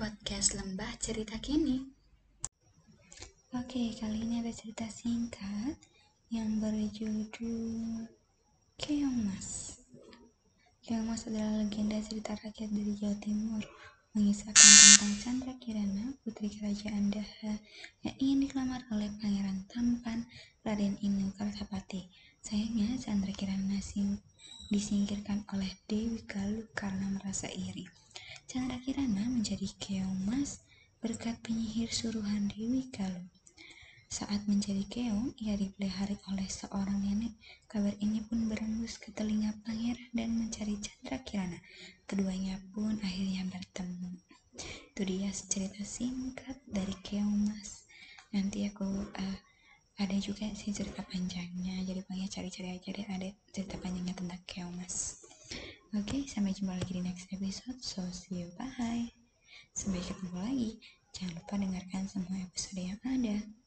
podcast Lembah Cerita Kini. Oke, kali ini ada cerita singkat yang berjudul Keong Mas. Keong Mas adalah legenda cerita rakyat dari Jawa Timur, mengisahkan tentang Chandra Kirana, putri kerajaan Daha, yang ingin dilamar oleh Pangeran Tampan Raden Inu Kartapati. Sayangnya Chandra Kirana sing disingkirkan oleh Dewi Galuh karena merasa iri. Chandra Kirana menjadi keong mas berkat penyihir suruhan Dewi Galuh. Saat menjadi keong, ia dipelihara oleh seorang nenek. Kabar ini pun berembus ke telinga pangeran dan mencari Chandra Kirana. Keduanya pun akhirnya bertemu. Itu dia cerita singkat dari keong mas. Nanti aku uh, ada juga sih cerita panjangnya. Jadi pokoknya cari-cari aja deh ada cerita panjangnya tentang keong jumpa lagi di next episode. So, see you. Bye. Sampai ketemu lagi. Jangan lupa dengarkan semua episode yang ada.